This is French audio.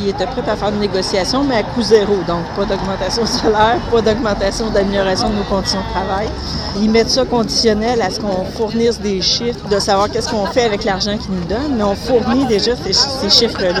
Il était prêt à faire une négociation, mais à coût zéro. Donc, pas d'augmentation de salaire, pas d'augmentation d'amélioration de nos conditions de travail. Ils mettent ça conditionnel à ce qu'on fournisse des chiffres, de savoir qu'est-ce qu'on fait avec l'argent qu'ils nous donnent, mais on fournit déjà ces chiffres-là.